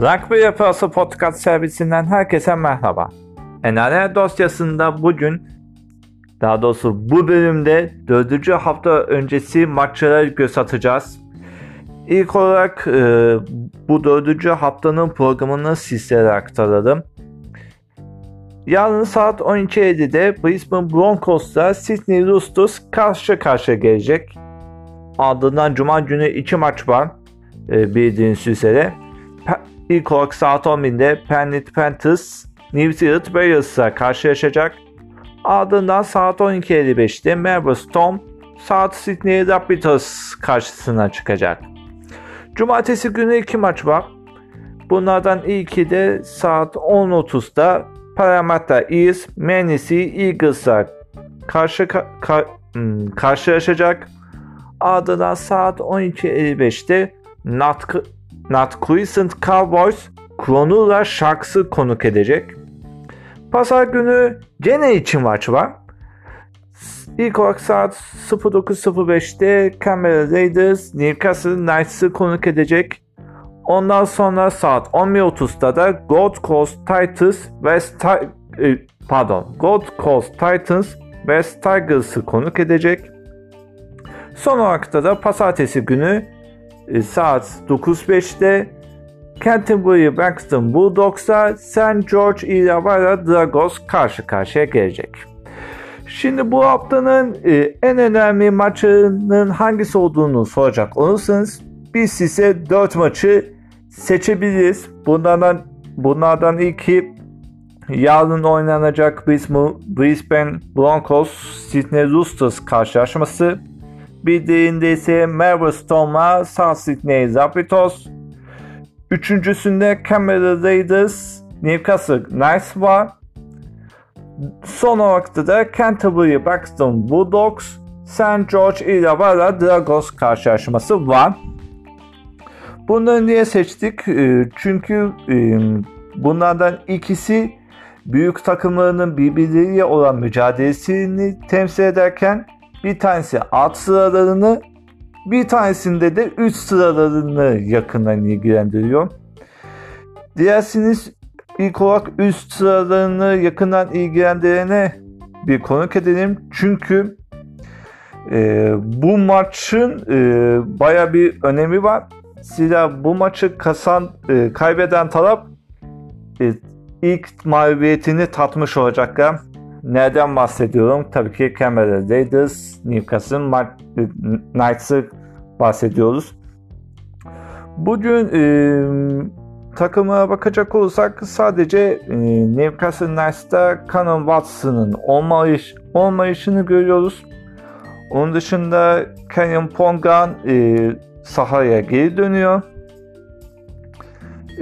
Rugby Yapısı Podcast servisinden herkese merhaba. Enane dosyasında bugün, daha doğrusu bu bölümde dördüncü hafta öncesi maçlara göz atacağız. İlk olarak e, bu dördüncü haftanın programını sizlere aktaralım. Yarın saat 12.50'de Brisbane Broncos'la Sydney Roosters karşı karşıya gelecek. Ardından Cuma günü iki maç var e, bildiğiniz üzere. İlk olarak saat 11'de Penrith Panthers New Zealand Warriors'la karşılaşacak. Ardından saat 12.55'te Melbourne Storm saat Sydney Rapids karşısına çıkacak. Cumartesi günü iki maç var. Bunlardan ilki de saat 10.30'da Parramatta Eels Manly Eagles'a karşı ka, hmm, karşılaşacak. Ardından saat 12.55'te Nat Crescent Cowboys Cronulla Sharks'ı konuk edecek. Pazar günü gene için maç var. İlk olarak saat 09.05'te Canberra Raiders Newcastle Knights'ı konuk edecek. Ondan sonra saat 11.30'da da Gold Coast Titans West e, pardon Gold Coast Titans West Tigers'ı konuk edecek. Son olarak da pazartesi günü saat 9.05'te Canterbury Braxton Bulldogs'a St. George Illawarra Dragons karşı karşıya gelecek. Şimdi bu haftanın e, en önemli maçının hangisi olduğunu soracak olursanız biz size 4 maçı seçebiliriz. Bunlardan bunlardan ilki yarın oynanacak Brisbane Broncos Sydney Roosters karşılaşması. Bir diğerinde ise Melbourne Storm'la South Rapids. Üçüncüsünde Canberra Raiders Newcastle Knights var. Son olarak da Canterbury Buxton Bulldogs St. George Illawarra Dragons karşılaşması var. Bunları niye seçtik? Ee, çünkü e, bunlardan ikisi büyük takımlarının birbirleriyle olan mücadelesini temsil ederken bir tanesi alt sıralarını bir tanesinde de üst sıralarını yakından ilgilendiriyor. Dilerseniz ilk olarak üst sıralarını yakından ilgilendirene bir konuk edelim. Çünkü e, bu maçın e, baya bir önemi var. Zira bu maçı kasan, e, kaybeden taraf e, ilk mağlubiyetini tatmış olacaklar. Nereden bahsediyorum? Tabii ki Canberra Raiders, Newcastle Knights'ı bahsediyoruz. Bugün e, takıma bakacak olursak sadece e, Newcastle Knights'ta Canon Watson'ın olmayış, olmayışını görüyoruz. Onun dışında Kenyon Pongan e, sahaya geri dönüyor.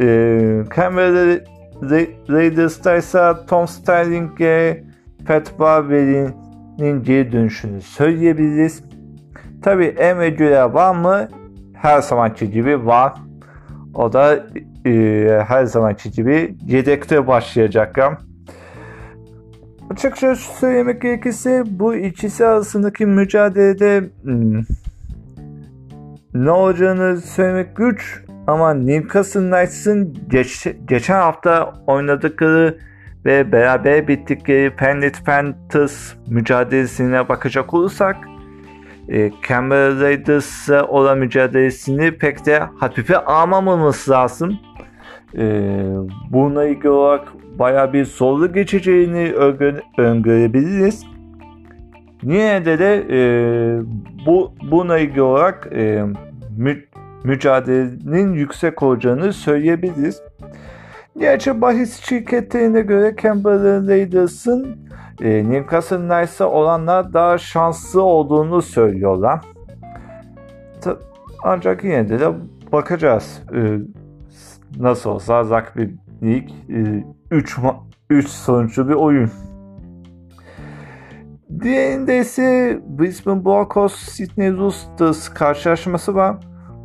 E, Canberra Raiders'ta ise Tom Sterling'e Pat Barberi'nin geri dönüşünü söyleyebiliriz. Tabi Emre Güler var mı? Her zamanki gibi var. O da e, her zamanki gibi yedekte başlayacak. Açıkça söylemek gerekirse bu ikisi arasındaki mücadelede hmm, ne olacağını söylemek güç ama Newcastle Knights'ın geç, geçen hafta oynadıkları ve beraber bittikleri Penrith Panthers mücadelesine bakacak olursak e, Canberra Raiders'la olan mücadelesini pek de hafife almamamız lazım. E, bununla ilgili olarak baya bir zorlu geçeceğini öngörebiliriz. Yine de de e, bu buna ilgili olarak e, mü, mücadelenin yüksek olacağını söyleyebiliriz. Gerçi bahis şirketlerine göre Canberra Raiders'ın e, Newcastle Knights'a olanlar daha şanslı olduğunu söylüyorlar. Ta, ancak yine de, de bakacağız. E, nasıl olsa Rugby League 3 e, 3 sonuçlu bir oyun. Diğerinde ise Brisbane Broncos Sydney Roosters karşılaşması var.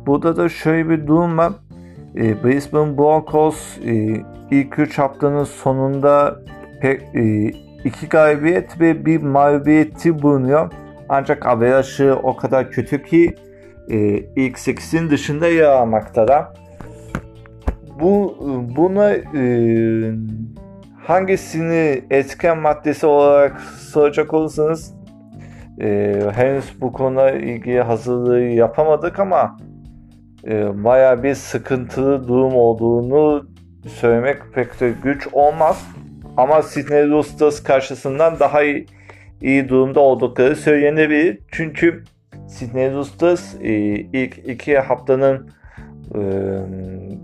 Burada da şöyle bir durum var. E, Brisbane Broncos e, ilk 3 haftanın sonunda pek, e, iki galibiyet ve bir mağlubiyeti bulunuyor. Ancak averajı o kadar kötü ki e, ilk 8'in dışında yer almaktalar. bu buna e, hangisini etken maddesi olarak soracak olursanız e, henüz bu konuda ilgili hazırlığı yapamadık ama e, baya bir sıkıntılı durum olduğunu söylemek pek de güç olmaz. Ama Sydney Roosters karşısından daha iyi, iyi durumda oldukları söylenebilir. Çünkü Sydney Roosters ilk iki haftanın e,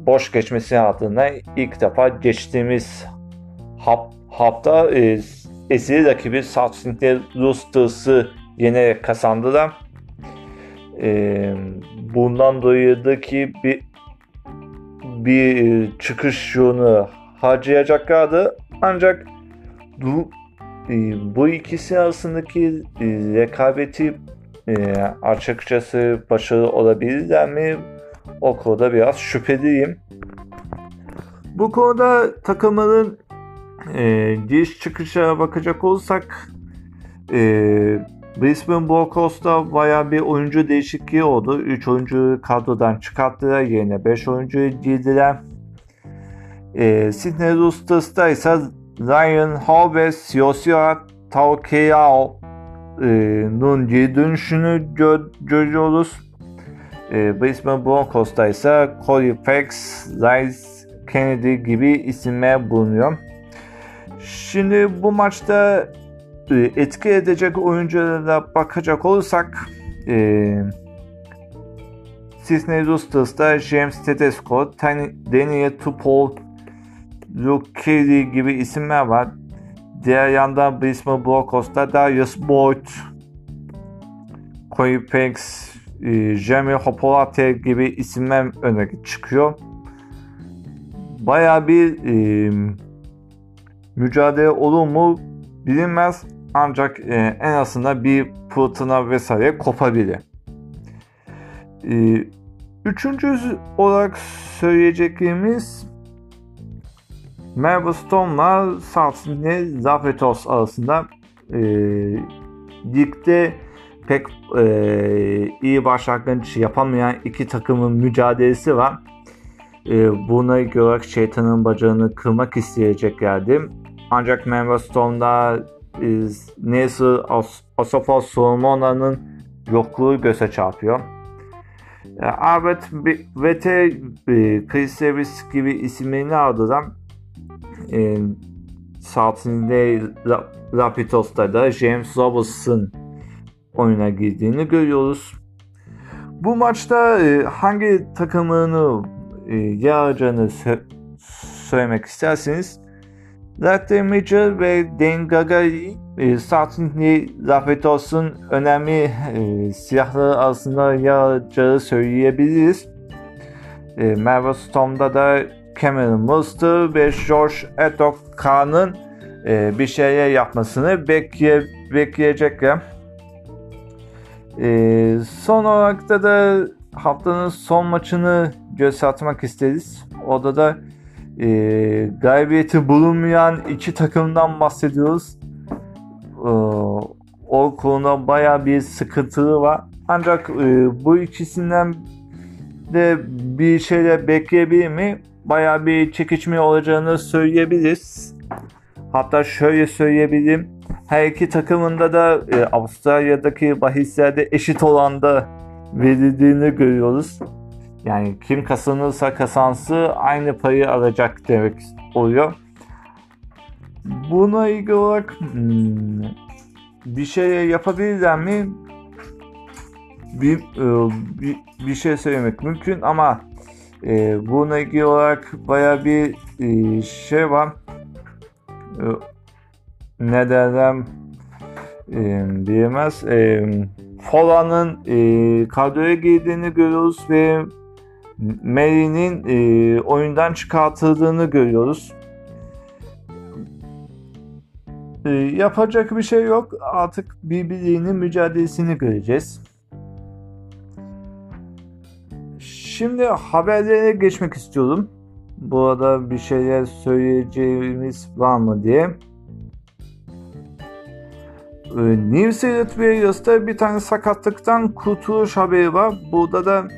boş geçmesi adına ilk defa geçtiğimiz hafta e, esiri rakibi South Sydney Roosters'ı yenerek kazandılar. E, bundan dolayı da ki bir bir çıkış yolunu harcayacaklardı. Ancak bu, e, bu ikisi arasındaki e, rekabeti e, açıkçası başarılı olabilirler mi? O konuda biraz şüpheliyim. Bu konuda takımların e, giriş çıkışa bakacak olsak e, Brisbane Broncos'ta baya bir oyuncu değişikliği oldu. 3 oyuncu kadrodan çıkarttılar. Yerine 5 oyuncu girdiler. E, Sydney Roosters'ta ise Ryan Hall ve Siosio Taukeao'nun e, geri dönüşünü gör, görüyoruz. E, Brisbane Broncos'ta ise Corey Fax, Rice Kennedy gibi isimler bulunuyor. Şimdi bu maçta etki edecek oyunculara bakacak olursak e, Sydney Roosters'ta James Tedesco, Daniel Tupol, Luke Kelly gibi isimler var. Diğer yandan Brisbane Broncos'ta Darius Boyd, Corey Panks, e, Jamie Hopolate gibi isimler öne çıkıyor. Baya bir e, mücadele olur mu bilinmez ancak e, en azından bir fırtına vesaire kopabilir. E, üçüncü olarak söyleyeceklerimiz Storm'la South Sydney Zafetos arasında e, ligde pek e, iyi başlangıç yapamayan iki takımın mücadelesi var. E, buna göre şeytanın bacağını kırmak isteyeceklerdi. Ancak Melbourne Storm'da e, Nelson Asofo Solomona'nın yokluğu göze çarpıyor. E, Albert Vete, e, Chris Davis gibi isimlerini ardından e, saatinde Rapidos'ta da James Robertson oyuna girdiğini görüyoruz. Bu maçta e, hangi takımını e, yaracağını sö- söylemek isterseniz Dr. Mitchell ve Dane Gagari e, Sydney Rapidos'un önemli e, silahları arasında yaracağı söyleyebiliriz. E, Melbourne Storm'da da Cameron Muster ve George Etoka'nın e, bir şeyler yapmasını bekleye, bekleyecekler. E, son olarak da, da haftanın son maçını atmak isteriz. Orada da e, galibiyeti bulunmayan iki takımdan bahsediyoruz. E, o konuda baya bir sıkıntılı var. Ancak e, bu ikisinden de bir şeyler bekleyebilir mi? Baya bir çekişme olacağını söyleyebiliriz. Hatta şöyle söyleyebilirim. Her iki takımında da e, Avustralya'daki bahislerde eşit olanda verildiğini görüyoruz. Yani kim kazanırsa kazansı aynı payı alacak demek oluyor. Buna ilgili olarak hmm, bir şey yapabilirler mi? Bir, e, bir, bir şey söylemek mümkün ama e, buna ilgili olarak baya bir e, şey var. Ne derler diyemez. E, Fola'nın e, kadroya girdiğini görüyoruz ve Mary'nin e, oyundan çıkartıldığını görüyoruz. E, yapacak bir şey yok. Artık birbirinin mücadelesini göreceğiz. Şimdi haberlere geçmek istiyorum. Bu arada bir şeyler söyleyeceğimiz var mı diye. Ee, New Zealand Warriors'ta bir tane sakatlıktan kurtuluş haberi var. Burada da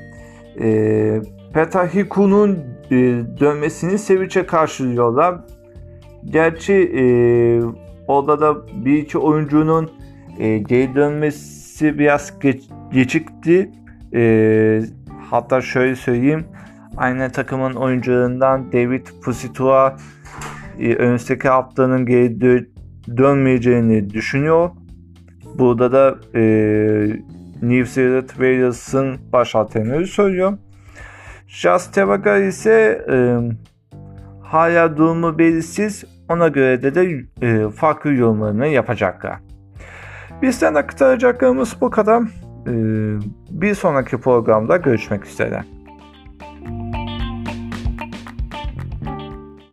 e, Petahiku'nun e, dönmesini sevinçle karşılıyorlar. Gerçi e, orada da bir iki oyuncunun e, geri dönmesi biraz geç, gecikti. E, hatta şöyle söyleyeyim. Aynı takımın oyuncularından David Fusitua e, önümüzdeki haftanın geri dö- dönmeyeceğini düşünüyor. Burada da e, New Zealand Walers'ın baş antrenörü söylüyor. Jas Tevaga ise e, hala durumu belirsiz. Ona göre de, de e, farklı yorumlarını yapacaklar. Bizden aktaracaklarımız bu kadar. E, bir sonraki programda görüşmek üzere.